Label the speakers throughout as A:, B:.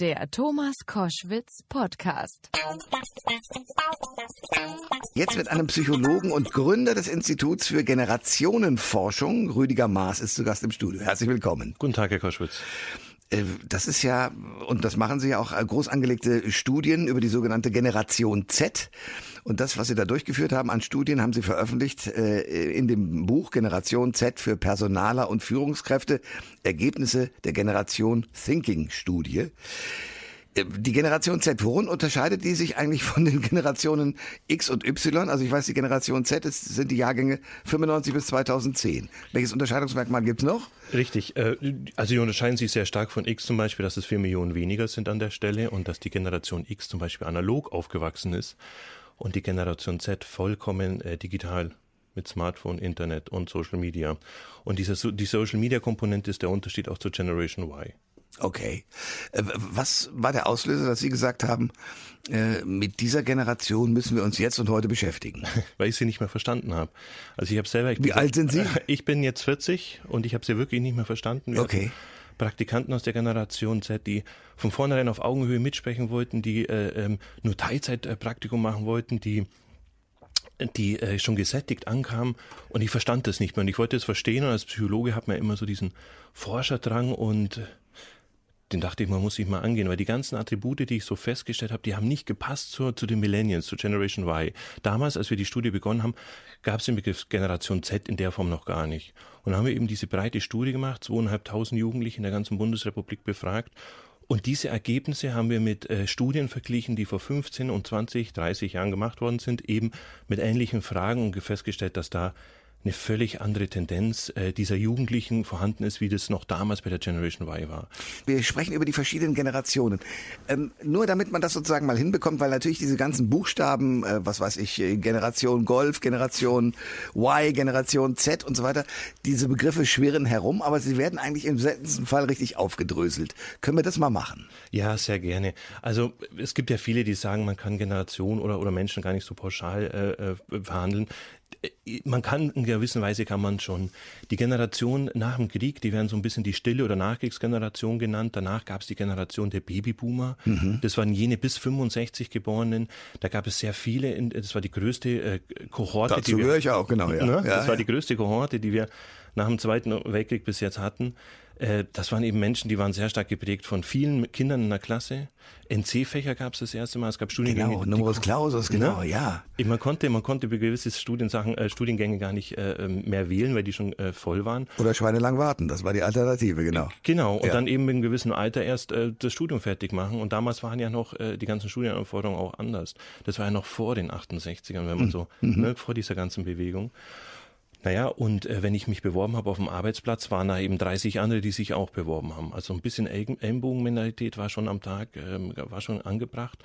A: Der Thomas Koschwitz Podcast.
B: Jetzt mit einem Psychologen und Gründer des Instituts für Generationenforschung, Rüdiger Maas, ist zu Gast im Studio. Herzlich willkommen.
C: Guten Tag, Herr Koschwitz.
B: Äh, das ist ja, und das machen Sie ja auch, äh, groß angelegte Studien über die sogenannte Generation Z. Und das, was Sie da durchgeführt haben an Studien, haben Sie veröffentlicht äh, in dem Buch Generation Z für Personaler und Führungskräfte, Ergebnisse der Generation Thinking Studie. Die Generation Z, worin unterscheidet die sich eigentlich von den Generationen X und Y? Also ich weiß, die Generation Z ist, sind die Jahrgänge 95 bis 2010. Welches Unterscheidungsmerkmal gibt's noch?
C: Richtig. Äh, also die unterscheiden sich sehr stark von X zum Beispiel, dass es vier Millionen weniger sind an der Stelle und dass die Generation X zum Beispiel analog aufgewachsen ist und die Generation Z vollkommen äh, digital mit Smartphone, Internet und Social Media. Und diese, die Social Media Komponente ist der Unterschied auch zur Generation Y.
B: Okay. Äh, was war der Auslöser, dass Sie gesagt haben, äh, mit dieser Generation müssen wir uns jetzt und heute beschäftigen?
C: Weil ich sie nicht mehr verstanden habe. Also ich habe selber.
B: Wie alt sind Sie?
C: Ich bin jetzt 40 und ich habe sie wirklich nicht mehr verstanden. Wir
B: okay.
C: Praktikanten aus der Generation Z, die von vornherein auf Augenhöhe mitsprechen wollten, die äh, ähm, nur Teilzeitpraktikum machen wollten, die die äh, schon gesättigt ankamen und ich verstand das nicht mehr und ich wollte es verstehen und als Psychologe hat man immer so diesen Forscherdrang und den dachte ich, man muss sich mal angehen, weil die ganzen Attribute, die ich so festgestellt habe, die haben nicht gepasst zu, zu den Millennials, zu Generation Y. Damals, als wir die Studie begonnen haben, gab es den Begriff Generation Z in der Form noch gar nicht. Und dann haben wir eben diese breite Studie gemacht, zweieinhalbtausend Jugendliche in der ganzen Bundesrepublik befragt. Und diese Ergebnisse haben wir mit äh, Studien verglichen, die vor 15 und 20, 30 Jahren gemacht worden sind, eben mit ähnlichen Fragen und festgestellt, dass da eine völlig andere Tendenz äh, dieser Jugendlichen vorhanden ist, wie das noch damals bei der Generation Y war.
B: Wir sprechen über die verschiedenen Generationen. Ähm, nur damit man das sozusagen mal hinbekommt, weil natürlich diese ganzen Buchstaben, äh, was weiß ich, äh, Generation Golf, Generation Y, Generation Z und so weiter, diese Begriffe schwirren herum, aber sie werden eigentlich im seltensten Fall richtig aufgedröselt. Können wir das mal machen?
C: Ja, sehr gerne. Also es gibt ja viele, die sagen, man kann Generation oder, oder Menschen gar nicht so pauschal äh, äh verhandeln man kann in gewisser Weise kann man schon die Generation nach dem Krieg, die werden so ein bisschen die stille oder Nachkriegsgeneration genannt. Danach gab es die Generation der Babyboomer. Mhm. Das waren jene bis 65 Geborenen. Da gab es sehr viele. Das war die größte äh, Kohorte.
B: Dazu gehöre ich auch genau. Ja.
C: Ne?
B: ja
C: das
B: ja.
C: war die größte Kohorte, die wir nach dem Zweiten Weltkrieg bis jetzt hatten. Äh, das waren eben Menschen, die waren sehr stark geprägt von vielen Kindern in der Klasse. NC-Fächer gab es das erste Mal. Es gab Studiengänge.
B: Genau, Numerus Clausus, genau, ne? ja.
C: Man konnte, man konnte gewisse Studiensachen, äh, Studiengänge gar nicht äh, ähm, mehr wählen, weil die schon äh, voll waren.
B: Oder schweinelang warten, das war die Alternative, genau.
C: Genau, und ja. dann eben mit einem gewissen Alter erst äh, das Studium fertig machen. Und damals waren ja noch äh, die ganzen Studienanforderungen auch anders. Das war ja noch vor den 68ern, wenn man mhm. so, mhm. ne, vor dieser ganzen Bewegung. Naja, und äh, wenn ich mich beworben habe auf dem Arbeitsplatz, waren da eben 30 andere, die sich auch beworben haben. Also ein bisschen Ellenbogenmentalität war schon am Tag, ähm, war schon angebracht.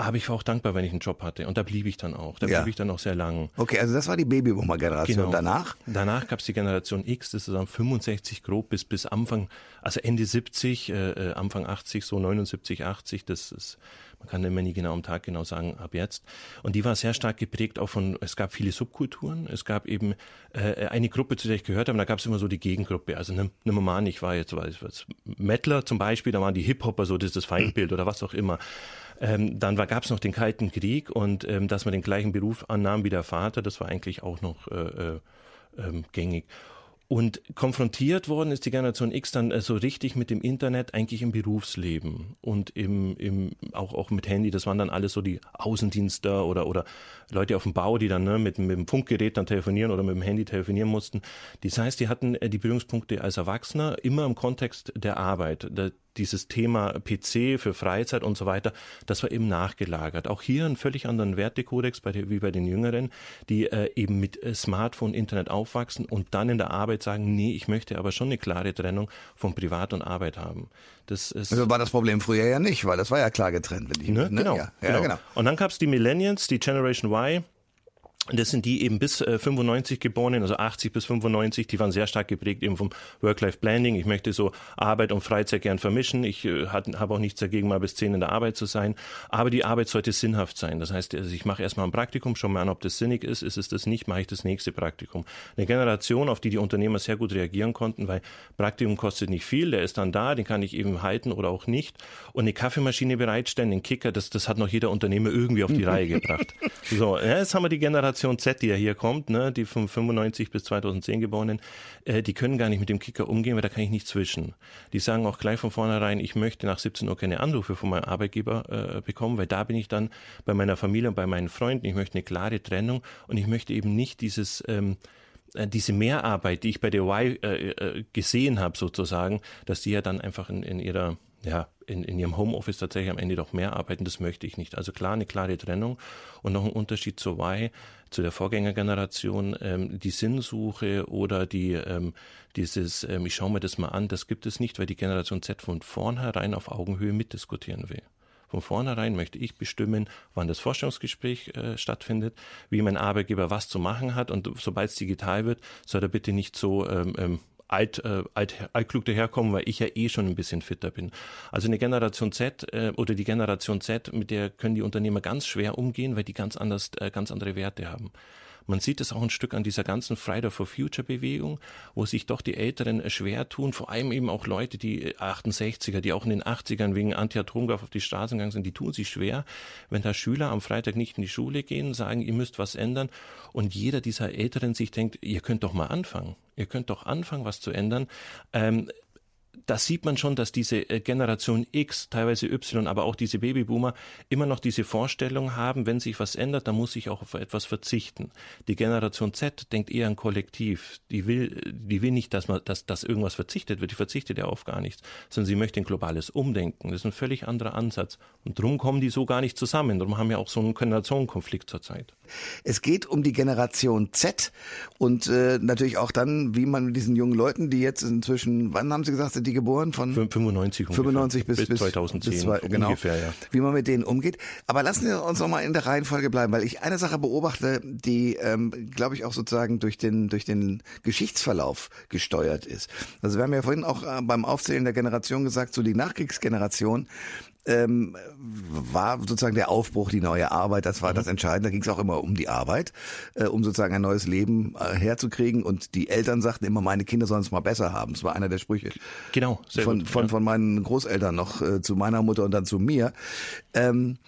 C: Aber ich war auch dankbar, wenn ich einen Job hatte. Und da blieb ich dann auch. Da ja. blieb ich dann auch sehr lang.
B: Okay, also das war die Babyboomer-Generation. Genau. Danach?
C: Danach gab es die Generation X, das ist dann 65 grob bis, bis Anfang, also Ende 70, äh, äh, Anfang 80, so 79, 80. Das ist, man kann immer nie genau am Tag genau sagen, ab jetzt. Und die war sehr stark geprägt auch von, es gab viele Subkulturen. Es gab eben äh, eine Gruppe, zu der ich gehört habe, da gab es immer so die Gegengruppe. Also nimm, nimm mal an, ich war jetzt, weiß was, Mettler zum Beispiel, da waren die Hip-Hopper so, das ist das Feindbild oder was auch immer. Ähm, dann gab es noch den Kalten Krieg und ähm, dass man den gleichen Beruf annahm wie der Vater, das war eigentlich auch noch äh, äh, ähm, gängig. Und konfrontiert worden ist die Generation X dann äh, so richtig mit dem Internet eigentlich im Berufsleben und im, im auch, auch mit Handy. Das waren dann alles so die Außendienster oder, oder Leute auf dem Bau, die dann ne, mit, mit dem Funkgerät dann telefonieren oder mit dem Handy telefonieren mussten. Das heißt, die hatten äh, die Berührungspunkte als Erwachsener immer im Kontext der Arbeit. Dieses Thema PC für Freizeit und so weiter, das war eben nachgelagert. Auch hier einen völlig anderen Wertekodex bei wie bei den Jüngeren, die äh, eben mit äh, Smartphone, Internet aufwachsen und dann in der Arbeit sagen, nee, ich möchte aber schon eine klare Trennung von Privat und Arbeit haben.
B: Das ist also war das Problem früher ja nicht, weil das war ja klar getrennt. Wenn
C: ich, ne? Ne? Genau, ja, ja, genau. genau. Und dann gab es die Millennials, die Generation Y, das sind die eben bis äh, 95 geborenen, also 80 bis 95, die waren sehr stark geprägt eben vom Work-Life-Blending. Ich möchte so Arbeit und Freizeit gern vermischen. Ich äh, habe auch nichts dagegen, mal bis 10 in der Arbeit zu sein. Aber die Arbeit sollte sinnhaft sein. Das heißt, also ich mache erstmal ein Praktikum, schau mal an, ob das sinnig ist. Ist es das nicht, mache ich das nächste Praktikum. Eine Generation, auf die die Unternehmer sehr gut reagieren konnten, weil Praktikum kostet nicht viel, der ist dann da, den kann ich eben halten oder auch nicht. Und eine Kaffeemaschine bereitstellen, den Kicker, das, das hat noch jeder Unternehmer irgendwie auf die Reihe gebracht. So, ja, jetzt haben wir die Generation Generation Z, die ja hier kommt, ne, die von 95 bis 2010 geborenen, äh, die können gar nicht mit dem Kicker umgehen, weil da kann ich nicht zwischen. Die sagen auch gleich von vornherein, ich möchte nach 17 Uhr keine Anrufe von meinem Arbeitgeber äh, bekommen, weil da bin ich dann bei meiner Familie und bei meinen Freunden. Ich möchte eine klare Trennung und ich möchte eben nicht dieses ähm, äh, diese Mehrarbeit, die ich bei der Y äh, äh, gesehen habe, sozusagen, dass die ja dann einfach in, in ihrer ja, in, in ihrem Homeoffice tatsächlich am Ende doch mehr arbeiten, das möchte ich nicht. Also klar, eine klare Trennung und noch ein Unterschied zur Y, zu der Vorgängergeneration, ähm, die Sinnsuche oder die, ähm, dieses, ähm, ich schaue mir das mal an, das gibt es nicht, weil die Generation Z von vornherein auf Augenhöhe mitdiskutieren will. Von vornherein möchte ich bestimmen, wann das Vorstellungsgespräch äh, stattfindet, wie mein Arbeitgeber was zu machen hat und sobald es digital wird, soll er bitte nicht so ähm, ähm alt, äh, alt, altklug daherkommen, weil ich ja eh schon ein bisschen fitter bin. Also eine Generation Z äh, oder die Generation Z, mit der können die Unternehmer ganz schwer umgehen, weil die ganz anders, äh, ganz andere Werte haben. Man sieht es auch ein Stück an dieser ganzen Friday for Future Bewegung, wo sich doch die Älteren schwer tun, vor allem eben auch Leute, die 68er, die auch in den 80ern wegen Anti-Atomkraft auf die Straßen gegangen sind, die tun sich schwer, wenn da Schüler am Freitag nicht in die Schule gehen, sagen, ihr müsst was ändern und jeder dieser Älteren sich denkt, ihr könnt doch mal anfangen. Ihr könnt doch anfangen, was zu ändern. Ähm, da sieht man schon, dass diese äh, Generation X, teilweise Y, aber auch diese Babyboomer immer noch diese Vorstellung haben, wenn sich was ändert, dann muss ich auch auf etwas verzichten. Die Generation Z denkt eher an Kollektiv. Die will, die will nicht, dass man, dass, dass irgendwas verzichtet wird. Die verzichtet ja auf gar nichts, sondern sie möchte ein globales Umdenken. Das ist ein völlig anderer Ansatz. Und darum kommen die so gar nicht zusammen. Darum haben wir auch so einen Generationenkonflikt zurzeit.
B: Es geht um die Generation Z und äh, natürlich auch dann, wie man mit diesen jungen Leuten, die jetzt inzwischen, wann haben Sie gesagt, sind die geboren? Von
C: 95
B: ungefähr. 95 bis, bis 2010 bis zwei, genau, ungefähr, ja. Wie man mit denen umgeht. Aber lassen Sie uns noch mal in der Reihenfolge bleiben, weil ich eine Sache beobachte, die, ähm, glaube ich, auch sozusagen durch den, durch den Geschichtsverlauf gesteuert ist. Also wir haben ja vorhin auch äh, beim Aufzählen der Generation gesagt, so die Nachkriegsgeneration, ähm, war sozusagen der Aufbruch, die neue Arbeit, das war mhm. das Entscheidende. Da ging es auch immer um die Arbeit, äh, um sozusagen ein neues Leben äh, herzukriegen. Und die Eltern sagten immer, meine Kinder sollen es mal besser haben. Das war einer der Sprüche.
C: Genau,
B: sehr von, gut, von, ja. von meinen Großeltern noch äh, zu meiner Mutter und dann zu mir. Ähm,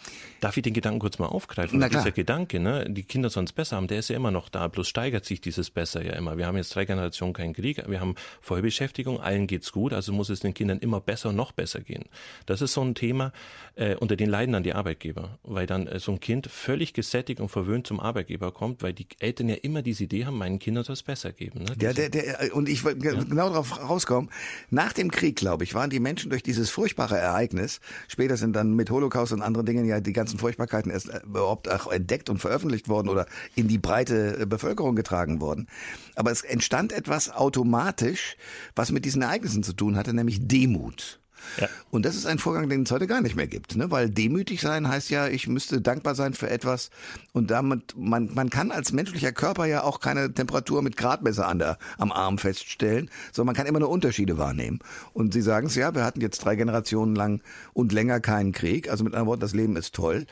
C: Darf ich den Gedanken kurz mal aufgreifen? Na klar. Dieser Gedanke, ne, die Kinder sollen es besser haben, der ist ja immer noch da, bloß steigert sich dieses Besser ja immer. Wir haben jetzt drei Generationen keinen Krieg, wir haben Vollbeschäftigung, allen geht's gut, also muss es den Kindern immer besser, noch besser gehen. Das ist so ein Thema, äh, unter den leiden dann die Arbeitgeber, weil dann äh, so ein Kind völlig gesättigt und verwöhnt zum Arbeitgeber kommt, weil die Eltern ja immer diese Idee haben, meinen Kindern soll es besser geben. Ne?
B: Ja, der, der, und ich wollte ja. genau darauf rauskommen, nach dem Krieg, glaube ich, waren die Menschen durch dieses furchtbare Ereignis, später sind dann mit Holocaust und anderen Dingen ja die ganzen ganzen Furchtbarkeiten erst äh, überhaupt entdeckt und veröffentlicht worden oder in die breite äh, Bevölkerung getragen worden. Aber es entstand etwas automatisch, was mit diesen Ereignissen zu tun hatte, nämlich Demut. Ja. Und das ist ein Vorgang, den es heute gar nicht mehr gibt, ne? weil demütig sein heißt ja, ich müsste dankbar sein für etwas und damit, man, man kann als menschlicher Körper ja auch keine Temperatur mit Gradmesser an der, am Arm feststellen, sondern man kann immer nur Unterschiede wahrnehmen. Und Sie sagen es ja, wir hatten jetzt drei Generationen lang und länger keinen Krieg, also mit anderen Worten, das Leben ist toll.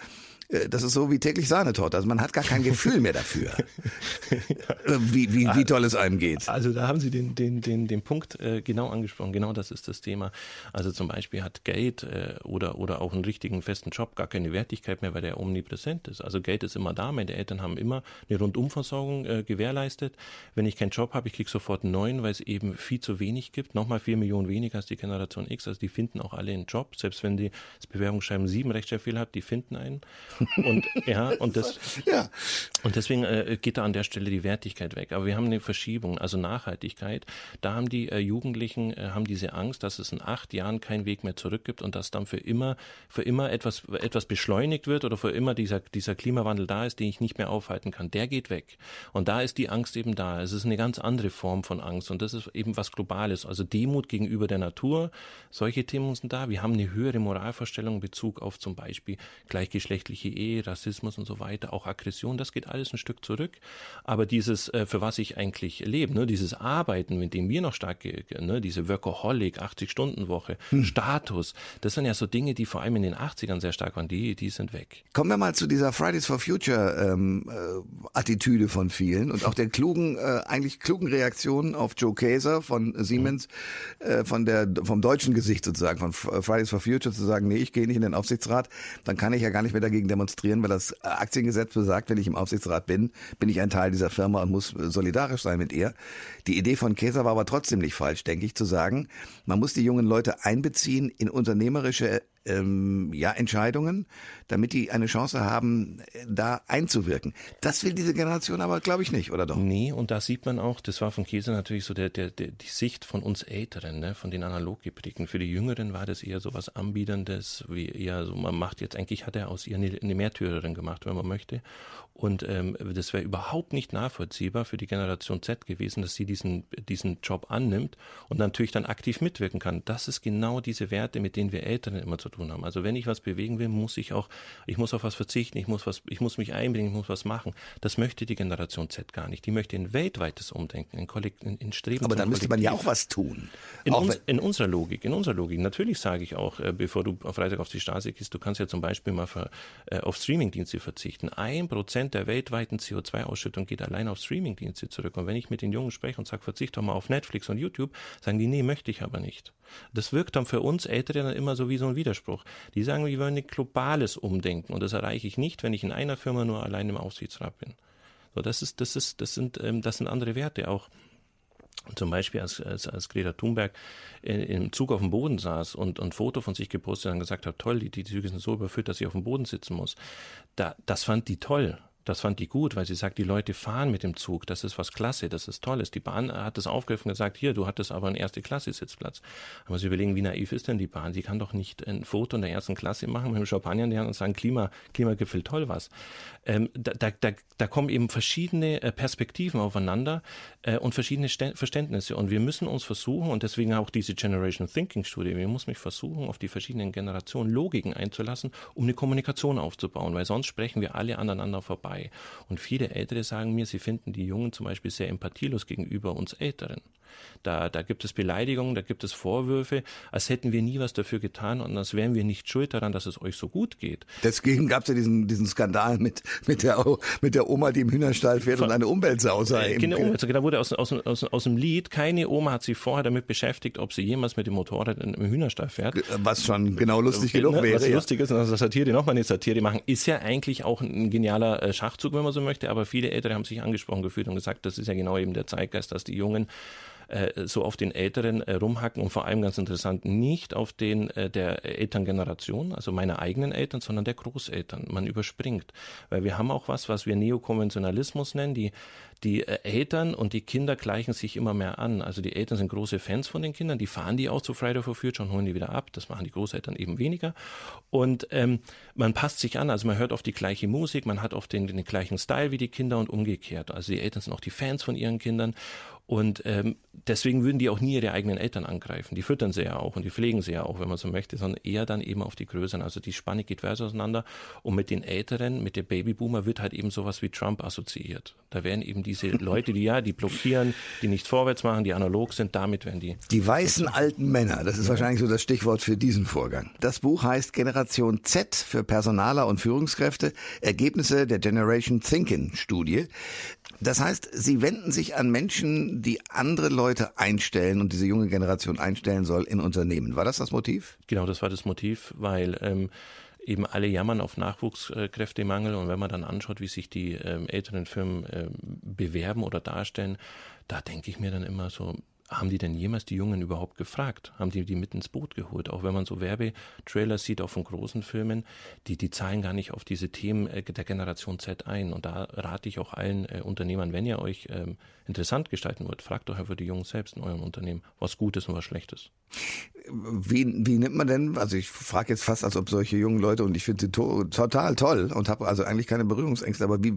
B: Äh, das ist so wie täglich Sahnetorte. Also man hat gar kein Gefühl mehr dafür, ja. wie, wie, wie toll es einem geht.
C: Also da haben Sie den, den, den, den Punkt äh, genau angesprochen. Genau das ist das Thema. Also zum Beispiel hat Geld äh, oder, oder auch einen richtigen festen Job gar keine Wertigkeit mehr, weil der omnipräsent ist. Also Geld ist immer da. Meine Eltern haben immer eine Rundumversorgung äh, gewährleistet. Wenn ich keinen Job habe, ich kriege sofort einen neuen, weil es eben viel zu wenig gibt. Nochmal vier Millionen weniger als die Generation X. Also die finden auch alle einen Job. Selbst wenn die das Bewerbungsschreiben sieben Rechtschreibfehler hat, die finden einen. Und ja, und das ja. und deswegen äh, geht da an der Stelle die Wertigkeit weg. Aber wir haben eine Verschiebung, also Nachhaltigkeit. Da haben die äh, Jugendlichen äh, haben diese Angst, dass es in acht Jahren keinen Weg mehr zurück gibt und dass dann für immer für immer etwas etwas beschleunigt wird oder für immer dieser dieser Klimawandel da ist, den ich nicht mehr aufhalten kann. Der geht weg. Und da ist die Angst eben da. Es ist eine ganz andere Form von Angst und das ist eben was Globales. Also Demut gegenüber der Natur. Solche Themen sind da. Wir haben eine höhere Moralvorstellung in Bezug auf zum Beispiel gleichgeschlechtliche Anti-Ehe, Rassismus und so weiter, auch Aggression, das geht alles ein Stück zurück. Aber dieses, äh, für was ich eigentlich lebe, ne, dieses Arbeiten, mit dem wir noch stark, ne, diese Workaholic, 80-Stunden-Woche, hm. Status, das sind ja so Dinge, die vor allem in den 80ern sehr stark waren, die, die sind weg.
B: Kommen wir mal zu dieser Fridays for Future ähm, äh, Attitüde von vielen und auch der klugen, äh, eigentlich klugen Reaktion auf Joe Kaeser von Siemens, äh, von der, vom deutschen Gesicht sozusagen, von Fridays for Future zu sagen, nee, ich gehe nicht in den Aufsichtsrat, dann kann ich ja gar nicht mehr dagegen demonstrieren, weil das Aktiengesetz besagt, wenn ich im Aufsichtsrat bin, bin ich ein Teil dieser Firma und muss solidarisch sein mit ihr. Die Idee von Käser war aber trotzdem nicht falsch, denke ich, zu sagen, man muss die jungen Leute einbeziehen in unternehmerische ähm, ja, Entscheidungen, damit die eine Chance haben, da einzuwirken. Das will diese Generation aber, glaube ich, nicht, oder doch?
C: Nee, und da sieht man auch, das war von Käse natürlich so der, der, der, die Sicht von uns Älteren, ne, von den analog geprägten. Für die Jüngeren war das eher so was Anbiederndes, wie eher so, man macht jetzt, eigentlich hat er aus ihr eine, eine Märtyrerin gemacht, wenn man möchte. Und ähm, das wäre überhaupt nicht nachvollziehbar für die Generation Z gewesen, dass sie diesen, diesen Job annimmt und natürlich dann aktiv mitwirken kann. Das ist genau diese Werte, mit denen wir Älteren immer zu tun haben. Also wenn ich was bewegen will, muss ich auch, ich muss auf was verzichten, ich muss was, ich muss mich einbringen, ich muss was machen. Das möchte die Generation Z gar nicht. Die möchte ein weltweites Umdenken, ein, Kollekt, ein, ein Streben.
B: Aber dann müsste man ja auch was tun.
C: In, uns, in, unserer Logik, in unserer Logik. Natürlich sage ich auch, äh, bevor du auf Freitag auf die Straße gehst, du kannst ja zum Beispiel mal für, äh, auf Streamingdienste verzichten. Ein Prozent der weltweiten CO2-Ausschüttung geht allein auf Streamingdienste zurück. Und wenn ich mit den Jungen spreche und sage, verzichte doch mal auf Netflix und YouTube, sagen die, nee, möchte ich aber nicht. Das wirkt dann für uns Ältere dann immer so wie so ein Widerspruch. Die sagen, wir wollen ein globales Umdenken und das erreiche ich nicht, wenn ich in einer Firma nur allein im Aufsichtsrat bin. So, das ist, das ist, das sind, ähm, das sind andere Werte auch. Zum Beispiel als, als, als Greta Thunberg im Zug auf dem Boden saß und ein Foto von sich gepostet und gesagt hat, toll, die, die Züge sind so überfüllt, dass sie auf dem Boden sitzen muss. Da, das fand die toll. Das fand die gut, weil sie sagt, die Leute fahren mit dem Zug, das ist was klasse, das ist tolles. Die Bahn hat das aufgegriffen und gesagt, hier, du hattest aber einen erste Klasse Sitzplatz. Aber sie überlegen, wie naiv ist denn die Bahn? Sie kann doch nicht ein Foto in der ersten Klasse machen mit dem Champagner in der Hand und sagen, Klima, Klimagipfel, toll was. Ähm, da, da, da, da kommen eben verschiedene äh, Perspektiven aufeinander äh, und verschiedene St Verständnisse. Und wir müssen uns versuchen, und deswegen auch diese Generation Thinking Studie, wir müssen mich versuchen, auf die verschiedenen Generationen Logiken einzulassen, um eine Kommunikation aufzubauen, weil sonst sprechen wir alle aneinander vorbei vorbei. Und viele Ältere sagen mir, sie finden die Jungen zum Beispiel sehr empathielos gegenüber uns Älteren. Da, da gibt es Beleidigungen, da gibt es Vorwürfe, als hätten wir nie was dafür getan und als wären wir nicht schuld daran, dass es euch so gut geht.
B: Deswegen gab es ja diesen, diesen Skandal mit, mit, der, mit der Oma, die im Hühnerstall fährt Von, und eine Umweltsau sei.
C: Äh, genau, also da wurde aus, aus, aus, aus dem Lied, keine Oma hat sich vorher damit beschäftigt, ob sie jemals mit dem Motorrad im Hühnerstall fährt.
B: Was schon genau lustig genug
C: ne,
B: wäre.
C: Was ja. lustig ist, dass Satire nochmal eine Satire machen, ist ja eigentlich auch ein genialer äh, Schachzug, wenn man so möchte, aber viele Ältere haben sich angesprochen gefühlt und gesagt, das ist ja genau eben der Zeitgeist, dass die Jungen äh, so auf den Älteren äh, rumhacken und vor allem ganz interessant nicht auf den äh, der Elterngeneration, also meiner eigenen Eltern, sondern der Großeltern. Man überspringt, weil wir haben auch was, was wir Neokonventionalismus nennen. Die die äh, Eltern und die Kinder gleichen sich immer mehr an. Also die Eltern sind große Fans von den Kindern, die fahren die auch zu Friday for Future und holen die wieder ab. Das machen die Großeltern eben weniger. Und ähm, man passt sich an, also man hört oft die gleiche Musik, man hat oft den, den gleichen Style wie die Kinder und umgekehrt. Also die Eltern sind auch die Fans von ihren Kindern. Und ähm, deswegen würden die auch nie ihre eigenen Eltern angreifen. Die füttern sie ja auch und die pflegen sie ja auch, wenn man so möchte, sondern eher dann eben auf die Größeren. Also die Spanne geht weit auseinander. Und mit den Älteren, mit der Babyboomer wird halt eben sowas wie Trump assoziiert. Da werden eben diese Leute, die ja, die blockieren, die nicht vorwärts machen, die analog sind, damit werden die.
B: Die weißen alten Männer, das ist wahrscheinlich so das Stichwort für diesen Vorgang. Das Buch heißt Generation Z für Personaler und Führungskräfte, Ergebnisse der Generation Thinking Studie. Das heißt, Sie wenden sich an Menschen, die andere Leute einstellen und diese junge Generation einstellen soll in Unternehmen. War das das Motiv?
C: Genau, das war das Motiv, weil ähm, eben alle jammern auf Nachwuchskräftemangel und wenn man dann anschaut, wie sich die ähm, älteren Firmen ähm, bewerben oder darstellen, da denke ich mir dann immer so, haben die denn jemals die Jungen überhaupt gefragt? Haben die die mit ins Boot geholt? Auch wenn man so Werbetrailer sieht, auch von großen Firmen, die, die zahlen gar nicht auf diese Themen äh, der Generation Z ein. Und da rate ich auch allen äh, Unternehmern, wenn ihr euch ähm, interessant gestalten wollt, fragt doch einfach die Jungen selbst in eurem Unternehmen, was Gutes und was Schlechtes.
B: Wie, wie nimmt man denn, also ich frage jetzt fast, als ob solche jungen Leute, und ich finde sie to total toll und habe also eigentlich keine Berührungsängste, aber wie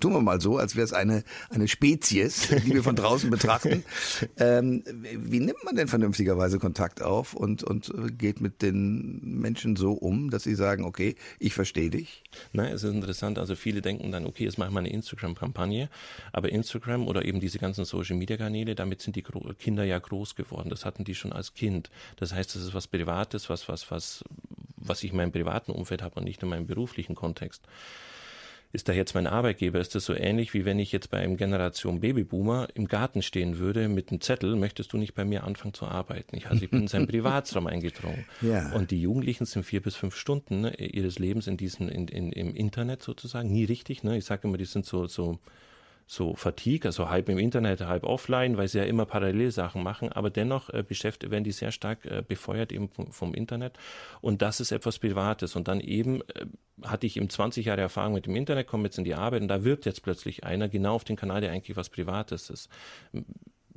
B: tun wir mal so, als wäre es eine, eine Spezies, die wir von draußen betrachten. Ähm, wie nimmt man denn vernünftigerweise Kontakt auf und, und geht mit den Menschen so um, dass sie sagen, okay, ich verstehe dich?
C: Nein, es ist interessant. Also viele denken dann, okay, jetzt mache ich mal eine Instagram-Kampagne, aber Instagram oder eben diese ganzen Social-Media-Kanäle, damit sind die Kinder ja groß geworden. Das hatten die schon als Kind. Das heißt, das ist was Privates, was, was, was, was ich in meinem privaten Umfeld habe und nicht in meinem beruflichen Kontext. Ist da jetzt mein Arbeitgeber? Ist das so ähnlich, wie wenn ich jetzt bei einem Generation Babyboomer im Garten stehen würde mit einem Zettel, möchtest du nicht bei mir anfangen zu arbeiten? Ich, also ich bin in seinen Privatsraum eingedrungen. Ja. Und die Jugendlichen sind vier bis fünf Stunden ne, ihres Lebens in diesen, in, in, im Internet sozusagen, nie richtig. Ne? Ich sage immer, die sind so, so so Fatigue, also halb im Internet, halb offline, weil sie ja immer parallel Sachen machen, aber dennoch äh, beschäftigt werden die sehr stark äh, befeuert eben vom, vom, Internet und das ist etwas Privates und dann eben äh, hatte ich eben 20 Jahre Erfahrung mit dem Internet, komme jetzt in die Arbeit und da wirbt jetzt plötzlich einer genau auf den Kanal, der eigentlich was Privates ist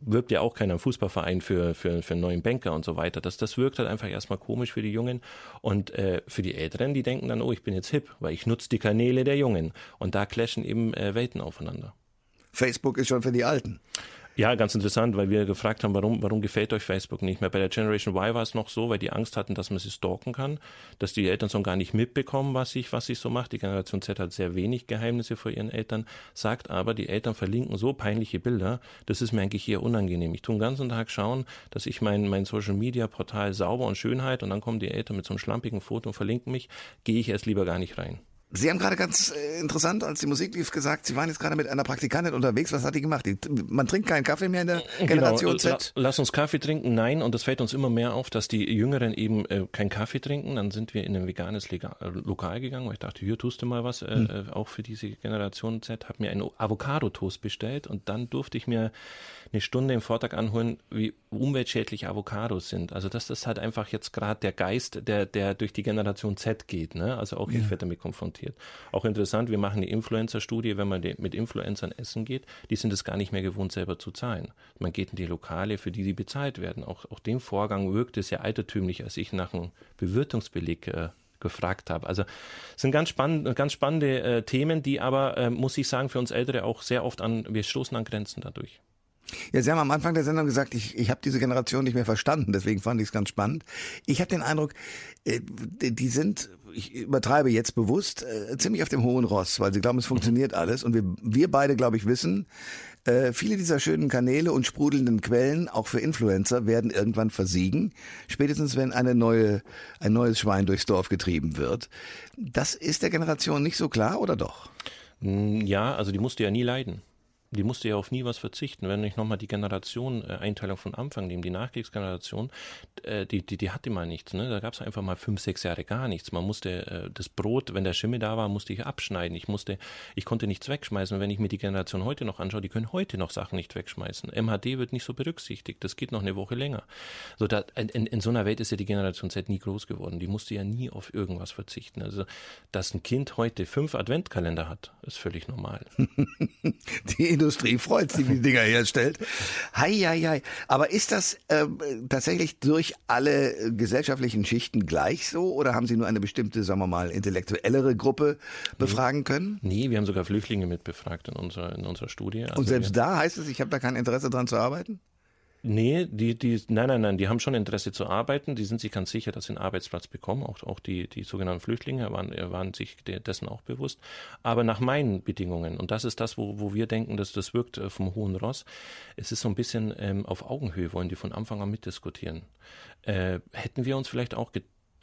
C: wirbt ja auch keiner im Fußballverein für, für, für einen neuen Banker und so weiter. Das, das wirkt halt einfach erstmal komisch für die Jungen. Und äh, für die Älteren, die denken dann, oh, ich bin jetzt hip, weil ich nutze die Kanäle der Jungen. Und da clashen eben äh, Welten aufeinander.
B: Facebook ist schon für die Alten.
C: Ja, ganz interessant, weil wir gefragt haben, warum, warum gefällt euch Facebook nicht mehr? Bei der Generation Y war es noch so, weil die Angst hatten, dass man sie stalken kann, dass die Eltern so gar nicht mitbekommen, was ich, was ich so mache. Die Generation Z hat sehr wenig Geheimnisse vor ihren Eltern, sagt aber, die Eltern verlinken so peinliche Bilder, das ist mir eigentlich eher unangenehm. Ich tue den ganzen Tag schauen, dass ich mein, mein Social Media Portal sauber und Schönheit und dann kommen die Eltern mit so einem schlampigen Foto und verlinken mich, gehe ich erst lieber gar nicht rein.
B: Sie haben gerade ganz äh, interessant, als die Musik lief, gesagt, Sie waren jetzt gerade mit einer Praktikantin unterwegs. Was hat die gemacht? Die, man trinkt keinen Kaffee mehr in der genau. Generation genau.
C: Z? La, lass uns Kaffee trinken. Nein, und es fällt uns immer mehr auf, dass die Jüngeren eben äh, keinen Kaffee trinken. Dann sind wir in ein veganes Legal, äh, Lokal gegangen, weil ich dachte, hier tust du mal was, äh, hm. Äh, auch für diese Generation Z. Habe mir einen Avocado-Toast bestellt und dann durfte ich mir eine Stunde im Vortrag anholen, wie umweltschädlich Avocados sind. Also das ist halt einfach jetzt gerade der Geist, der, der durch die Generation Z geht. Ne? Also auch ja. ich werde damit konfrontiert. Auch interessant, wir machen eine Influencer-Studie, wenn man mit Influencern essen geht, die sind es gar nicht mehr gewohnt, selber zu zahlen. Man geht in die Lokale, für die sie bezahlt werden. Auch, auch dem Vorgang wirkt es sehr altertümlich, als ich nach einem Bewirtungsbeleg äh, gefragt habe. Also es sind ganz, spann ganz spannende äh, Themen, die aber, äh, muss ich sagen, für uns Ältere auch sehr oft an, wir stoßen an Grenzen dadurch.
B: Ja, Sie haben am Anfang der Sendung gesagt, ich, ich habe diese Generation nicht mehr verstanden, deswegen fand ich es ganz spannend. Ich habe den Eindruck, äh, die sind, ich übertreibe jetzt bewusst, äh, ziemlich auf dem hohen Ross, weil sie glauben, es funktioniert alles. Und wir, wir beide, glaube ich, wissen, äh, viele dieser schönen Kanäle und sprudelnden Quellen, auch für Influencer, werden irgendwann versiegen. Spätestens, wenn eine neue, ein neues Schwein durchs Dorf getrieben wird. Das ist der Generation nicht so klar, oder doch?
C: Ja, also die musste ja nie leiden die musste ja auf nie was verzichten. Wenn ich nochmal die Generation, äh, Einteilung von Anfang nehme, die Nachkriegsgeneration, äh, die, die, die hatte mal nichts. Ne? Da gab es einfach mal fünf, sechs Jahre gar nichts. Man musste äh, das Brot, wenn der Schimmel da war, musste ich abschneiden. Ich musste, ich konnte nichts wegschmeißen. wenn ich mir die Generation heute noch anschaue, die können heute noch Sachen nicht wegschmeißen. MHD wird nicht so berücksichtigt. Das geht noch eine Woche länger. So, da, in, in so einer Welt ist ja die Generation Z nie groß geworden. Die musste ja nie auf irgendwas verzichten. Also, dass ein Kind heute fünf Adventkalender hat, ist völlig normal.
B: die Industrie freut sich, die Dinger herstellt. Hei, hei, hei. Aber ist das äh, tatsächlich durch alle gesellschaftlichen Schichten gleich so oder haben Sie nur eine bestimmte, sagen wir mal, intellektuellere Gruppe befragen können?
C: Nee, wir haben sogar Flüchtlinge mitbefragt in unserer, in unserer Studie.
B: Also Und selbst da heißt es, ich habe da kein Interesse dran zu arbeiten?
C: Nee, die, die, nein, nein, nein, die haben schon Interesse zu arbeiten, die sind sich ganz sicher, dass sie einen Arbeitsplatz bekommen, auch, auch die, die sogenannten Flüchtlinge waren, waren sich dessen auch bewusst, aber nach meinen Bedingungen, und das ist das, wo, wo wir denken, dass das wirkt äh, vom Hohen Ross, es ist so ein bisschen ähm, auf Augenhöhe, wollen die von Anfang an mitdiskutieren. Äh, hätten wir uns vielleicht auch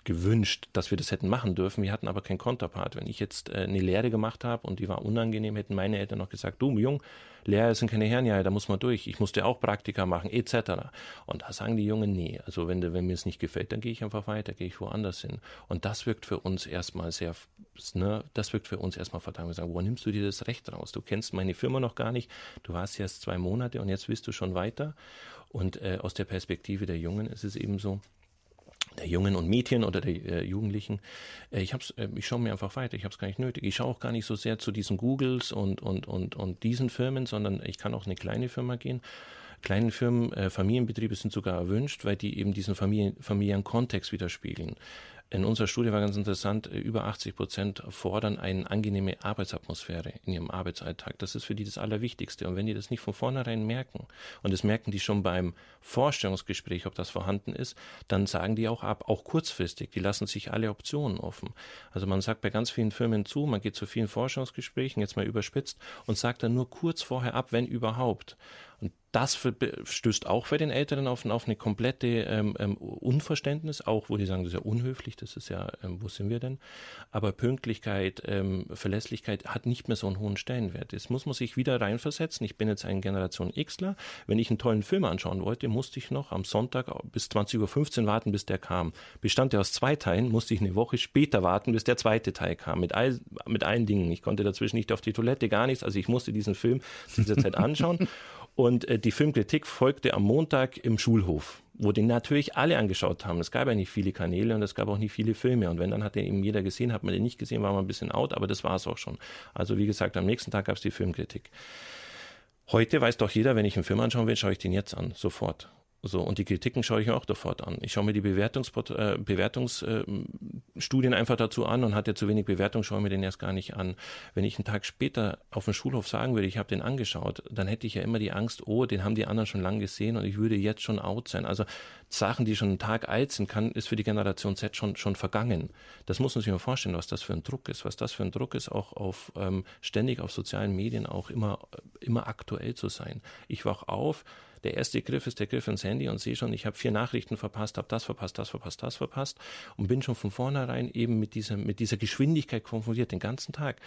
C: gewünscht, dass wir das hätten machen dürfen. Wir hatten aber keinen Konterpart. Wenn ich jetzt äh, eine Lehre gemacht habe und die war unangenehm, hätten meine Eltern noch gesagt, du Jung, Lehrer sind keine Herrenjahre, da muss man durch. Ich musste auch Praktika machen, etc. Und da sagen die Jungen, nee, also wenn, wenn mir es nicht gefällt, dann gehe ich einfach weiter, gehe ich woanders hin. Und das wirkt für uns erstmal sehr, ne, das wirkt für uns erstmal verdammt. Wir sagen, wo nimmst du dir das Recht raus? Du kennst meine Firma noch gar nicht, du warst erst zwei Monate und jetzt willst du schon weiter. Und äh, aus der Perspektive der Jungen ist es eben so, der Jungen und Mädchen oder der äh, Jugendlichen. Äh, ich hab's, äh, ich schaue mir einfach weiter, ich habe es gar nicht nötig. Ich schaue auch gar nicht so sehr zu diesen Googles und, und, und, und diesen Firmen, sondern ich kann auch eine kleine Firma gehen kleinen Firmen, äh, Familienbetriebe sind sogar erwünscht, weil die eben diesen Familien, familiären Kontext widerspiegeln. In unserer Studie war ganz interessant, äh, über 80 Prozent fordern eine angenehme Arbeitsatmosphäre in ihrem Arbeitsalltag. Das ist für die das Allerwichtigste. Und wenn die das nicht von vornherein merken, und das merken die schon beim Vorstellungsgespräch, ob das vorhanden ist, dann sagen die auch ab, auch kurzfristig. Die lassen sich alle Optionen offen. Also man sagt bei ganz vielen Firmen zu, man geht zu vielen Forschungsgesprächen, jetzt mal überspitzt, und sagt dann nur kurz vorher ab, wenn überhaupt. Und das stößt auch bei den Älteren auf, auf eine komplette ähm, ähm, Unverständnis, auch wo die sagen, das ist ja unhöflich, das ist ja, ähm, wo sind wir denn? Aber Pünktlichkeit, ähm, Verlässlichkeit hat nicht mehr so einen hohen Stellenwert. Jetzt muss man sich wieder reinversetzen. Ich bin jetzt ein Generation Xler. Wenn ich einen tollen Film anschauen wollte, musste ich noch am Sonntag bis 20.15 Uhr warten, bis der kam. Bestand der aus zwei Teilen, musste ich eine Woche später warten, bis der zweite Teil kam. Mit, all, mit allen Dingen. Ich konnte dazwischen nicht auf die Toilette, gar nichts. Also ich musste diesen Film zu dieser Zeit anschauen. Und äh, die Filmkritik folgte am Montag im Schulhof, wo den natürlich alle angeschaut haben. Es gab ja nicht viele Kanäle und es gab auch nicht viele Filme. Und wenn dann hat den eben jeder gesehen, hat man den nicht gesehen, war man ein bisschen out, aber das war es auch schon. Also wie gesagt, am nächsten Tag gab es die Filmkritik. Heute weiß doch jeder, wenn ich einen Film anschauen will, schaue ich den jetzt an, sofort. So, und die Kritiken schaue ich mir auch sofort an. Ich schaue mir die Bewertungs äh, Bewertungsstudien äh, einfach dazu an und hat ja zu wenig Bewertung, schaue mir den erst gar nicht an. Wenn ich einen Tag später auf dem Schulhof sagen würde, ich habe den angeschaut, dann hätte ich ja immer die Angst, oh, den haben die anderen schon lange gesehen und ich würde jetzt schon out sein. Also Sachen, die schon einen Tag alt sind, kann, ist für die Generation Z schon, schon vergangen. Das muss man sich mal vorstellen, was das für ein Druck ist, was das für ein Druck ist, auch auf ähm, ständig auf sozialen Medien auch immer, immer aktuell zu sein. Ich wach auf, der erste Griff ist der Griff ins Handy und sehe schon, ich habe vier Nachrichten verpasst, habe das verpasst, das verpasst, das verpasst und bin schon von vornherein eben mit dieser, mit dieser Geschwindigkeit konfrontiert den ganzen Tag.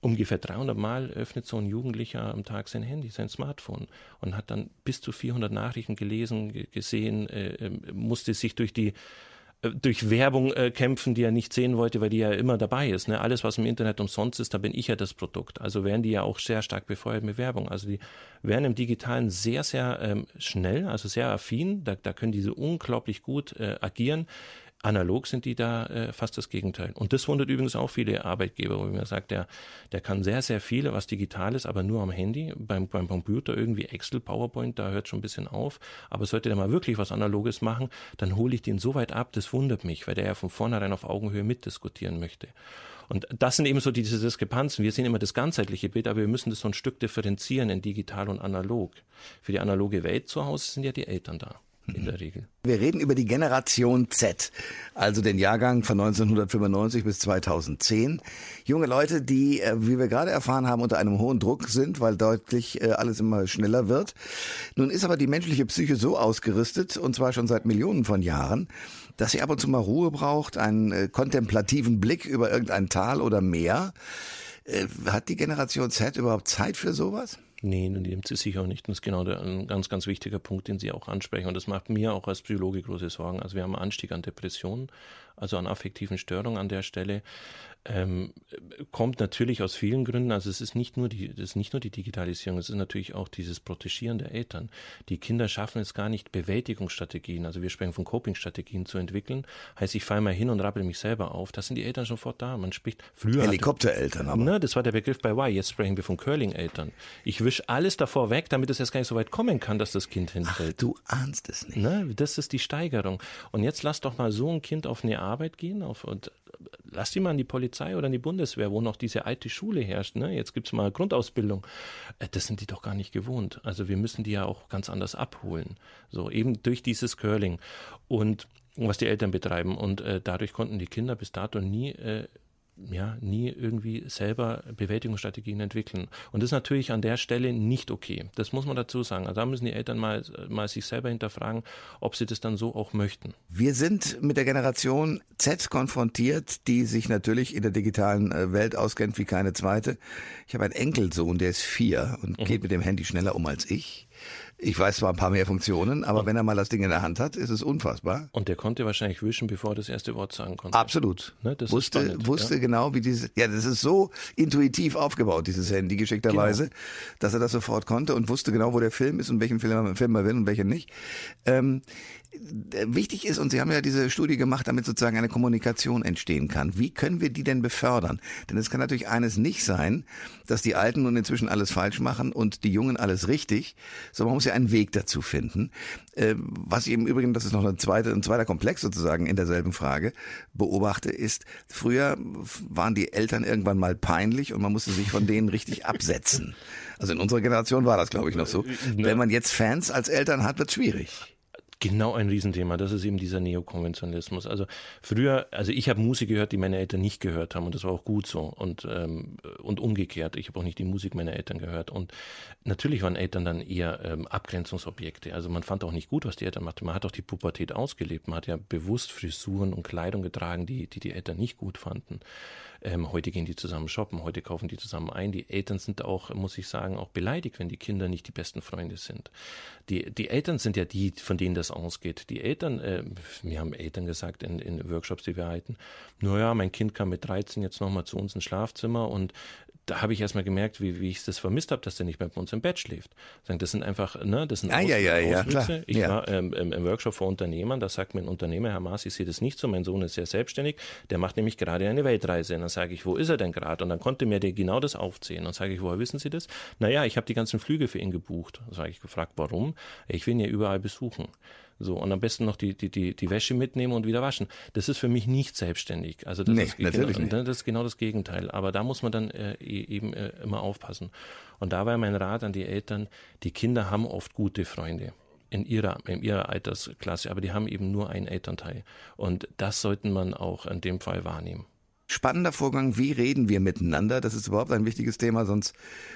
C: Ungefähr 300 Mal öffnet so ein Jugendlicher am Tag sein Handy, sein Smartphone und hat dann bis zu 400 Nachrichten gelesen, gesehen, äh, ähm, musste sich durch die durch Werbung äh, kämpfen, die er nicht sehen wollte, weil die ja immer dabei ist. Ne? Alles, was im Internet umsonst ist, da bin ich ja das Produkt. Also werden die ja auch sehr stark befeuert mit Werbung. Also die werden im Digitalen sehr, sehr ähm, schnell, also sehr affin. Da, da können diese unglaublich gut äh, agieren. Analog sind die da äh, fast das Gegenteil. Und das wundert übrigens auch viele Arbeitgeber, wo man sagt, der, der kann sehr, sehr viel, was digital ist, aber nur am Handy. Beim, beim Computer irgendwie Excel, PowerPoint, da hört schon ein bisschen auf. Aber sollte der mal wirklich was Analoges machen, dann hole ich den so weit ab, das wundert mich, weil der ja von vornherein auf Augenhöhe mitdiskutieren möchte. Und das sind eben so diese Diskrepanzen. Wir sehen immer das ganzheitliche Bild, aber wir müssen das so ein Stück differenzieren in digital und analog. Für die analoge Welt zu Hause sind ja die Eltern da in der Regel.
B: Wir reden über die Generation Z, also den Jahrgang von 1995 bis 2010. Junge Leute, die, äh, wie wir gerade erfahren haben, unter einem hohen Druck sind, weil deutlich äh, alles immer schneller wird. Nun ist aber die menschliche Psyche so ausgerüstet, und zwar schon seit Millionen von Jahren, dass sie ab und zu mal Ruhe braucht, einen äh, kontemplativen Blick über irgendein Tal oder Meer. Hat die Generation Z überhaupt Zeit für sowas?
C: Nee, nimmt sie sich auch nicht. das ist genau der, ein ganz, ganz wichtiger Punkt, den Sie auch ansprechen. Und das macht mir auch als Psychologe große Sorgen. Also wir haben einen Anstieg an Depressionen, also an affektiven Störungen an der Stelle. Ähm, kommt natürlich aus vielen Gründen. Also es ist nicht nur die, das ist nicht nur die Digitalisierung, es ist natürlich auch dieses Protegieren der Eltern. Die Kinder schaffen es gar nicht, Bewältigungsstrategien, also wir sprechen von Coping-Strategien zu entwickeln. Heißt, ich fahre mal hin und rappel mich selber auf. Da sind die Eltern sofort da. Man spricht
B: früher. Helikoptereltern
C: aber. Ne, das war der Begriff bei Y. Jetzt sprechen wir von Curling-Eltern. Ich wische alles davor weg, damit es erst gar nicht so weit kommen kann, dass das Kind hinfällt.
B: Ach, du ahnst es nicht.
C: Ne, das ist die Steigerung. Und jetzt lass doch mal so ein Kind auf eine Arbeit gehen, auf, und lass die mal in die Polizei oder in die Bundeswehr, wo noch diese alte Schule herrscht. Ne? Jetzt gibt's mal Grundausbildung. Äh, das sind die doch gar nicht gewohnt. Also wir müssen die ja auch ganz anders abholen. So eben durch dieses Curling und was die Eltern betreiben. Und äh, dadurch konnten die Kinder bis dato nie äh, ja, nie irgendwie selber Bewältigungsstrategien entwickeln. Und das ist natürlich an der Stelle nicht okay. Das muss man dazu sagen. Also da müssen die Eltern mal, mal sich selber hinterfragen, ob sie das dann so auch möchten.
B: Wir sind mit der Generation Z konfrontiert, die sich natürlich in der digitalen äh, Welt auskennt wie keine zweite. Ich habe einen Enkelsohn, der ist vier und mhm. geht mit dem Handy schneller um als ich. Ich weiß zwar ein paar mehr Funktionen, aber wenn er mal das Ding in der Hand hat, ist es unfassbar.
C: Und der konnte wahrscheinlich wischen, bevor er das erste Wort sagen konnte.
B: Absolut. Ne, wusste spannend, wusste ja? genau, wie dieses, ja, das ist so intuitiv aufgebaut, dieses Handy geschickterweise, genau. dass er das sofort konnte und wusste genau, wo der Film ist und welchen Film, Film er will und welchen nicht. Ähm, Wichtig ist, und Sie haben ja diese Studie gemacht, damit sozusagen eine Kommunikation entstehen kann. Wie können wir die denn befördern? Denn es kann natürlich eines nicht sein, dass die Alten nun inzwischen alles falsch machen und die Jungen alles richtig, sondern man muss ja einen Weg dazu finden. Äh, was ich im Übrigen, das ist noch eine zweite, ein zweiter Komplex sozusagen in derselben Frage, beobachte, ist, früher waren die Eltern irgendwann mal peinlich und man musste sich von denen richtig absetzen. Also in unserer Generation war das, glaube ich, noch so. Äh, Wenn man jetzt Fans als Eltern hat, wird schwierig.
C: Genau ein Riesenthema. Das ist eben dieser Neokonventionalismus. Also früher, also ich habe Musik gehört, die meine Eltern nicht gehört haben und das war auch gut so und ähm, und umgekehrt. Ich habe auch nicht die Musik meiner Eltern gehört und natürlich waren Eltern dann eher ähm, Abgrenzungsobjekte. Also man fand auch nicht gut, was die Eltern machten. Man hat auch die Pubertät ausgelebt. Man hat ja bewusst Frisuren und Kleidung getragen, die die, die Eltern nicht gut fanden. Ähm, heute gehen die zusammen shoppen, heute kaufen die zusammen ein. Die Eltern sind auch, muss ich sagen, auch beleidigt, wenn die Kinder nicht die besten Freunde sind. Die, die Eltern sind ja die, von denen das ausgeht. Die Eltern, äh, mir haben Eltern gesagt in, in Workshops, die wir halten, naja, mein Kind kam mit 13 jetzt nochmal zu uns ins Schlafzimmer und da habe ich erstmal gemerkt, wie, wie ich das vermisst habe, dass der nicht mehr bei uns im Bett schläft. Das sind einfach, ne, das sind
B: ah, Aus, ja, ja, ja,
C: Auswüchse. Ich ja. war ähm, im, Workshop für Unternehmern, da sagt mir ein Unternehmer, Herr Maas, ich sehe das nicht so, mein Sohn ist sehr selbstständig, der macht nämlich gerade eine Weltreise. Und dann sage ich, wo ist er denn gerade? Und dann konnte mir der genau das aufzählen. Und sage ich, woher wissen Sie das? Naja, ich habe die ganzen Flüge für ihn gebucht. Da sage ich gefragt, warum? Ich will ihn ja überall besuchen. So, und am besten noch die, die, die, die Wäsche mitnehmen und wieder waschen. Das ist für mich nicht selbstständig. Also das,
B: nee,
C: ist,
B: natürlich
C: genau,
B: nicht.
C: das ist genau das Gegenteil. Aber da muss man dann äh, e, eben äh, immer aufpassen. Und da war mein Rat an die Eltern, die Kinder haben oft gute Freunde in ihrer, in ihrer Altersklasse, aber die haben eben nur einen Elternteil. Und das sollten man auch in dem Fall wahrnehmen
B: spannender Vorgang, wie reden wir miteinander? Das ist überhaupt ein wichtiges Thema, sonst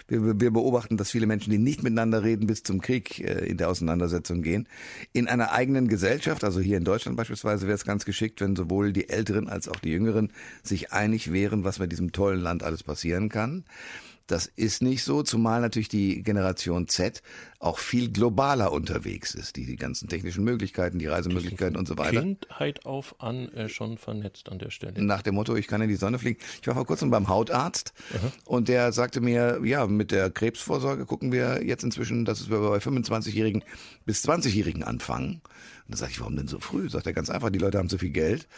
B: wir, wir beobachten, dass viele Menschen, die nicht miteinander reden, bis zum Krieg äh, in der Auseinandersetzung gehen. In einer eigenen Gesellschaft, also hier in Deutschland beispielsweise, wäre es ganz geschickt, wenn sowohl die Älteren als auch die Jüngeren sich einig wären, was mit diesem tollen Land alles passieren kann. Das ist nicht so, zumal natürlich die Generation Z auch viel globaler unterwegs ist, die die ganzen technischen Möglichkeiten, die Reisemöglichkeiten und so weiter.
C: Kindheit auf an äh, schon vernetzt an der Stelle.
B: Nach dem Motto, ich kann in die Sonne fliegen. Ich war vor kurzem beim Hautarzt Aha. und der sagte mir, ja, mit der Krebsvorsorge gucken wir jetzt inzwischen, dass wir bei 25-Jährigen bis 20-Jährigen anfangen. Und da sage ich, warum denn so früh? Sagt er ganz einfach, die Leute haben so viel Geld,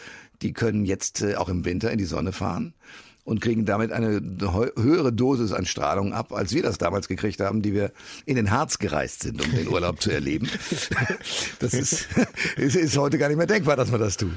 B: die können jetzt äh, auch im Winter in die Sonne fahren und kriegen damit eine höhere Dosis an Strahlung ab, als wir das damals gekriegt haben, die wir in den Harz gereist sind, um den Urlaub zu erleben. Das ist, ist, heute gar nicht mehr denkbar, dass man das tut.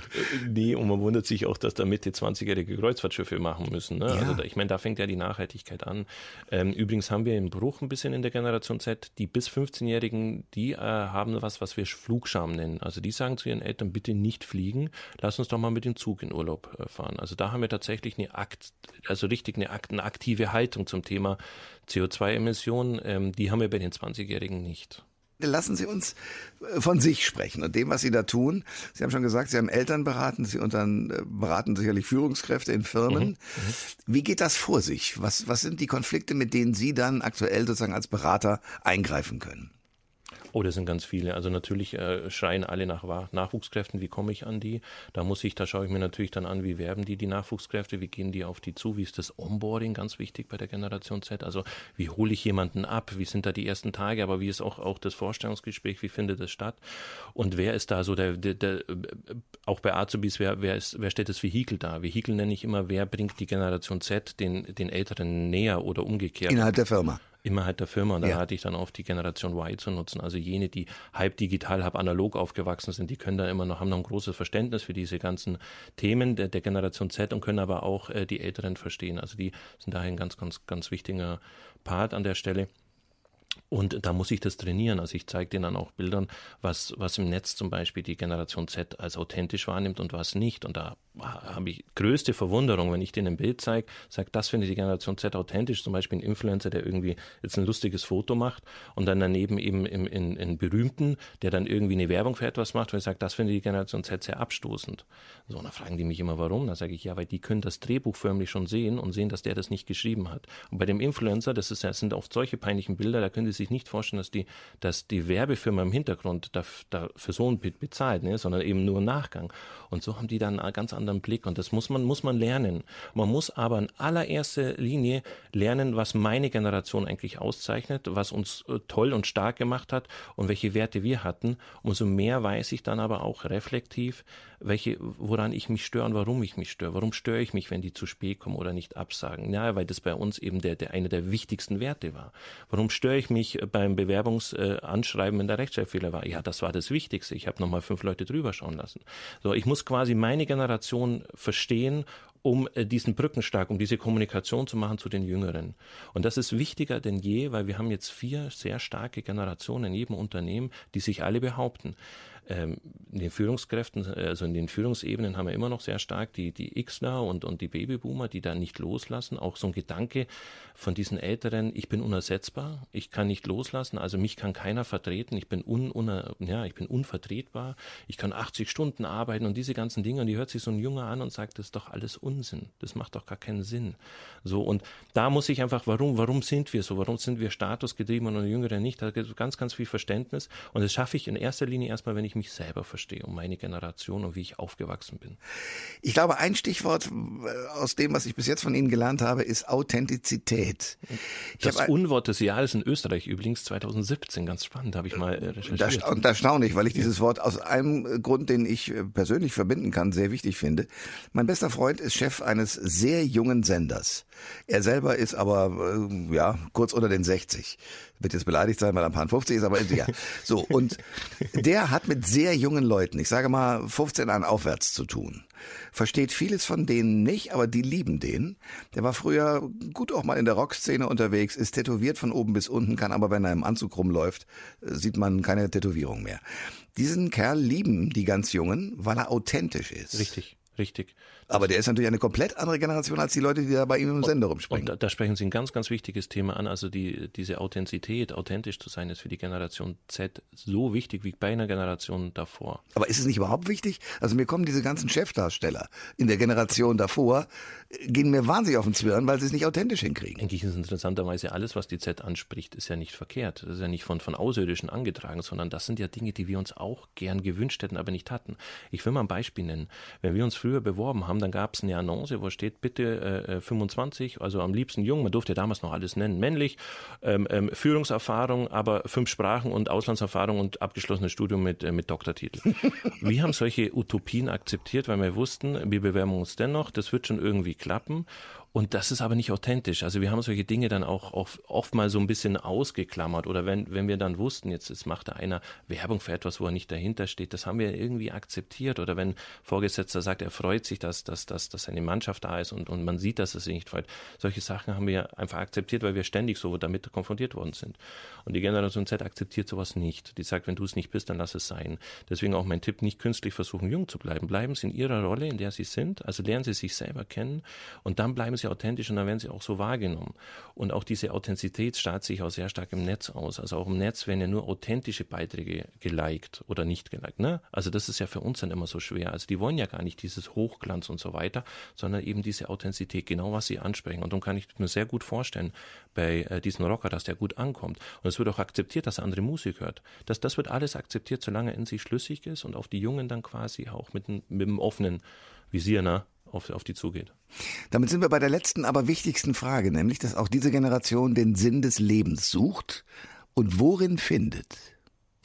C: Nee, und man wundert sich auch, dass da Mitte 20-jährige Kreuzfahrtschiffe machen müssen. Ne? Ja. Also ich meine, da fängt ja die Nachhaltigkeit an. Ähm, übrigens haben wir einen Bruch ein bisschen in der Generation Z. Die bis 15-Jährigen, die äh, haben was, was wir Flugscham nennen. Also die sagen zu ihren Eltern, bitte nicht fliegen, lass uns doch mal mit dem Zug in Urlaub äh, fahren. Also da haben wir tatsächlich eine Akt also richtig eine, eine aktive Haltung zum Thema CO2-Emissionen. Ähm, die haben wir bei den 20-Jährigen nicht.
B: Lassen Sie uns äh, von sich sprechen und dem, was Sie da tun. Sie haben schon gesagt, Sie haben Eltern beraten, Sie unter, äh, beraten sicherlich Führungskräfte in Firmen. Mhm, mhm, Wie geht das vor sich? Was, was sind die Konflikte, mit denen Sie dann aktuell sozusagen als Berater eingreifen können?
C: Oh, das sind ganz viele. Also natürlich äh, schreien alle nach Nachwuchskräften. Wie komme ich an die? Da muss ich, da schaue ich mir natürlich dann an, wie werben die die Nachwuchskräfte? Wie gehen die auf die zu? Wie ist das Onboarding ganz wichtig bei der Generation Z? Also wie hole ich jemanden ab? Wie sind da die ersten Tage? Aber wie ist auch, auch das Vorstellungsgespräch? Wie findet das statt? Und wer ist da so der, der, der auch bei Azubis, wer, wer, ist, wer stellt das Vehikel dar? Vehikel nenne ich immer, wer bringt die Generation Z den, den Älteren näher oder umgekehrt?
B: Innerhalb der Firma
C: innerhalb der Firma. Und da ja. hatte ich dann auf die Generation Y zu nutzen. Also jene, die halb digital, halb analog aufgewachsen sind, die können da immer noch, haben noch ein großes Verständnis für diese ganzen Themen der, der Generation Z und können aber auch äh, die Älteren verstehen. Also die sind daher ein ganz, ganz, ganz wichtiger Part an der Stelle. Und da muss ich das trainieren. Also ich zeige denen dann auch Bildern, was, was im Netz zum Beispiel die Generation Z als authentisch wahrnimmt und was nicht. Und da habe ich größte Verwunderung, wenn ich denen ein Bild zeige, sage, das findet die Generation Z authentisch. Zum Beispiel ein Influencer, der irgendwie jetzt ein lustiges Foto macht und dann daneben eben in, in, in berühmten, der dann irgendwie eine Werbung für etwas macht, weil ich sage, das findet die Generation Z sehr abstoßend. So, und dann fragen die mich immer, warum? Da sage ich, ja, weil die können das Drehbuch förmlich schon sehen und sehen, dass der das nicht geschrieben hat. Und bei dem Influencer, das, ist, das sind oft solche peinlichen Bilder, da können Sie sich nicht vorstellen, dass die, dass die Werbefirma im Hintergrund dafür so ein Bit bezahlt, ne? sondern eben nur Nachgang. Und so haben die dann einen ganz anderen Blick und das muss man, muss man lernen. Man muss aber in allererster Linie lernen, was meine Generation eigentlich auszeichnet, was uns äh, toll und stark gemacht hat und welche Werte wir hatten. Umso mehr weiß ich dann aber auch reflektiv, welche, woran ich mich störe und warum ich mich störe. Warum störe ich mich, wenn die zu spät kommen oder nicht absagen? Ja, weil das bei uns eben der, der eine der wichtigsten Werte war. Warum störe ich mich beim Bewerbungsanschreiben, wenn der Rechtschreibfehler war? Ja, das war das Wichtigste. Ich habe nochmal fünf Leute drüber schauen lassen. So, ich muss quasi meine Generation verstehen um äh, diesen Brückenstark, um diese Kommunikation zu machen zu den Jüngeren. Und das ist wichtiger denn je, weil wir haben jetzt vier sehr starke Generationen in jedem Unternehmen, die sich alle behaupten. Ähm, in den Führungskräften, also in den Führungsebenen haben wir immer noch sehr stark die, die Xler und, und die Babyboomer, die da nicht loslassen. Auch so ein Gedanke von diesen Älteren, ich bin unersetzbar, ich kann nicht loslassen, also mich kann keiner vertreten, ich bin, un, un, ja, ich bin unvertretbar, ich kann 80 Stunden arbeiten und diese ganzen Dinge. Und die hört sich so ein Junge an und sagt, das ist doch alles Unsinn, das macht doch gar keinen Sinn. So, und da muss ich einfach, warum, warum sind wir so? Warum sind wir statusgetrieben und Jüngere nicht? Da gibt es ganz, ganz viel Verständnis. Und das schaffe ich in erster Linie erstmal, wenn ich mich selber verstehe und meine Generation und wie ich aufgewachsen bin.
B: Ich glaube, ein Stichwort äh, aus dem, was ich bis jetzt von Ihnen gelernt habe, ist Authentizität.
C: Ich das Unwort des Jahres in Österreich übrigens 2017, ganz spannend, habe ich mal äh, recherchiert.
B: Und erstaunlich, weil ich dieses Wort aus einem Grund, den ich äh, persönlich verbinden kann, sehr wichtig finde. Mein bester Freund ist Chef eines sehr jungen Senders. Er selber ist aber, ja, kurz unter den 60 wird jetzt beleidigt sein, weil er ein paar 50 ist, aber ja. So, und der hat mit sehr jungen Leuten, ich sage mal 15 an aufwärts zu tun. Versteht vieles von denen nicht, aber die lieben den. Der war früher gut auch mal in der Rockszene unterwegs, ist tätowiert von oben bis unten, kann aber, wenn er im Anzug rumläuft, sieht man keine Tätowierung mehr. Diesen Kerl lieben die ganz Jungen, weil er authentisch ist.
C: Richtig, richtig.
B: Aber der ist natürlich eine komplett andere Generation als die Leute, die da bei ihm im Sender rumspringen.
C: Und da, da, sprechen Sie ein ganz, ganz wichtiges Thema an. Also die, diese Authentizität, authentisch zu sein, ist für die Generation Z so wichtig wie bei einer Generation davor.
B: Aber ist es nicht überhaupt wichtig? Also mir kommen diese ganzen Chefdarsteller in der Generation davor, gehen mir wahnsinnig auf den Zwirn, weil sie es nicht authentisch hinkriegen.
C: Denke ich, ist interessanterweise alles, was die Z anspricht, ist ja nicht verkehrt. Das ist ja nicht von, von Außerirdischen angetragen, sondern das sind ja Dinge, die wir uns auch gern gewünscht hätten, aber nicht hatten. Ich will mal ein Beispiel nennen. Wenn wir uns früher beworben haben, haben, dann gab es eine Annonce, wo steht bitte äh, 25, äh, also am liebsten jung, man durfte damals noch alles nennen, männlich, ähm, ähm, Führungserfahrung, aber fünf Sprachen und Auslandserfahrung und abgeschlossenes Studium mit, äh, mit Doktortitel. wir haben solche Utopien akzeptiert, weil wir wussten, wir bewerben uns dennoch, das wird schon irgendwie klappen und das ist aber nicht authentisch. Also wir haben solche Dinge dann auch oft, oft mal so ein bisschen ausgeklammert. Oder wenn, wenn wir dann wussten, jetzt, jetzt macht da einer Werbung für etwas, wo er nicht dahinter steht, das haben wir irgendwie akzeptiert. Oder wenn Vorgesetzter sagt, er freut sich, dass, dass, dass, dass seine Mannschaft da ist und, und man sieht, dass es sich nicht freut. Solche Sachen haben wir einfach akzeptiert, weil wir ständig so damit konfrontiert worden sind. Und die Generation Z akzeptiert sowas nicht. Die sagt, wenn du es nicht bist, dann lass es sein. Deswegen auch mein Tipp, nicht künstlich versuchen, jung zu bleiben. Bleiben Sie in Ihrer Rolle, in der Sie sind. Also lernen Sie sich selber kennen und dann bleiben Sie authentisch und dann werden sie auch so wahrgenommen. Und auch diese Authentizität strahlt sich auch sehr stark im Netz aus. Also auch im Netz werden ja nur authentische Beiträge geliked oder nicht geliked. Ne? Also das ist ja für uns dann immer so schwer. Also die wollen ja gar nicht dieses Hochglanz und so weiter, sondern eben diese Authentizität, genau was sie ansprechen. Und dann kann ich mir sehr gut vorstellen, bei äh, diesem Rocker, dass der gut ankommt. Und es wird auch akzeptiert, dass er andere Musik hört. Das, das wird alles akzeptiert, solange er in sich schlüssig ist und auf die Jungen dann quasi auch mit, mit einem offenen Visier, ne? Auf, auf die zugeht.
B: Damit sind wir bei der letzten, aber wichtigsten Frage, nämlich, dass auch diese Generation den Sinn des Lebens sucht und worin findet.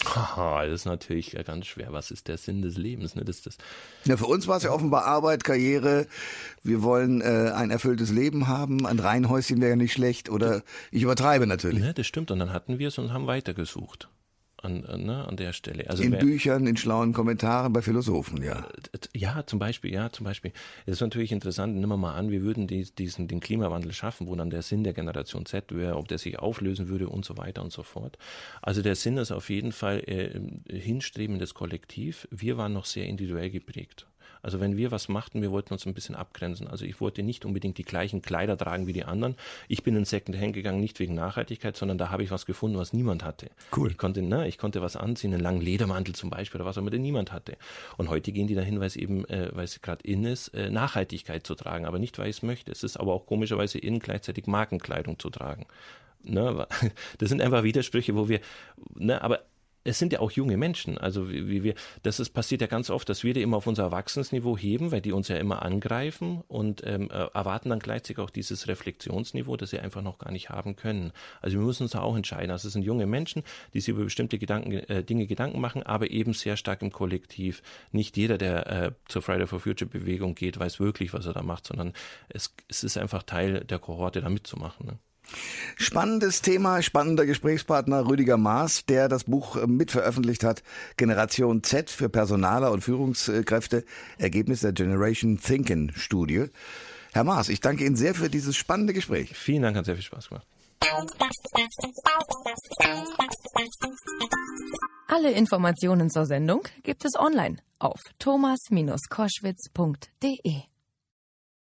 C: Haha, das ist natürlich ganz schwer. Was ist der Sinn des Lebens? Ne? Das, das
B: ja, für uns war es ja offenbar Arbeit, Karriere. Wir wollen äh, ein erfülltes Leben haben. Ein Reihenhäuschen wäre ja nicht schlecht. Oder ich übertreibe natürlich.
C: Ja, das stimmt. Und dann hatten wir es und haben weitergesucht an, ne, an der Stelle.
B: Also in wer, Büchern, in schlauen Kommentaren bei Philosophen, ja.
C: Ja, zum Beispiel, ja, zum Beispiel. Es ist natürlich interessant, nimm mal an, wir würden die, diesen, den Klimawandel schaffen, wo dann der Sinn der Generation Z wäre, ob der sich auflösen würde und so weiter und so fort. Also der Sinn ist auf jeden Fall äh, hinstrebendes Kollektiv. Wir waren noch sehr individuell geprägt. Also wenn wir was machten, wir wollten uns ein bisschen abgrenzen. Also ich wollte nicht unbedingt die gleichen Kleider tragen wie die anderen. Ich bin in Secondhand gegangen, nicht wegen Nachhaltigkeit, sondern da habe ich was gefunden, was niemand hatte.
B: Cool.
C: Ich konnte, ne, ich konnte was anziehen, einen langen Ledermantel zum Beispiel oder was auch immer, den niemand hatte. Und heute gehen die dahin, weil es eben, äh, weil es gerade in ist, äh, Nachhaltigkeit zu tragen, aber nicht, weil ich es möchte. Es ist aber auch komischerweise in, gleichzeitig Markenkleidung zu tragen. Ne, das sind einfach Widersprüche, wo wir, ne, aber es sind ja auch junge Menschen. Also wie, wir, das ist passiert ja ganz oft, dass wir die immer auf unser Erwachsenensniveau heben, weil die uns ja immer angreifen und ähm, äh, erwarten dann gleichzeitig auch dieses Reflexionsniveau, das sie einfach noch gar nicht haben können. Also wir müssen uns da auch entscheiden. Also es sind junge Menschen, die sich über bestimmte Gedanken, äh, Dinge Gedanken machen, aber eben sehr stark im Kollektiv. Nicht jeder, der äh, zur Friday for Future Bewegung geht, weiß wirklich, was er da macht, sondern es, es ist einfach Teil der Kohorte, da mitzumachen. Ne?
B: Spannendes Thema, spannender Gesprächspartner Rüdiger Maas, der das Buch äh, mitveröffentlicht hat. Generation Z für Personaler und Führungskräfte. Ergebnis der Generation Thinking Studie. Herr Maas, ich danke Ihnen sehr für dieses spannende Gespräch.
C: Vielen Dank, hat sehr viel Spaß gemacht.
A: Alle Informationen zur Sendung gibt es online auf thomas-koschwitz.de.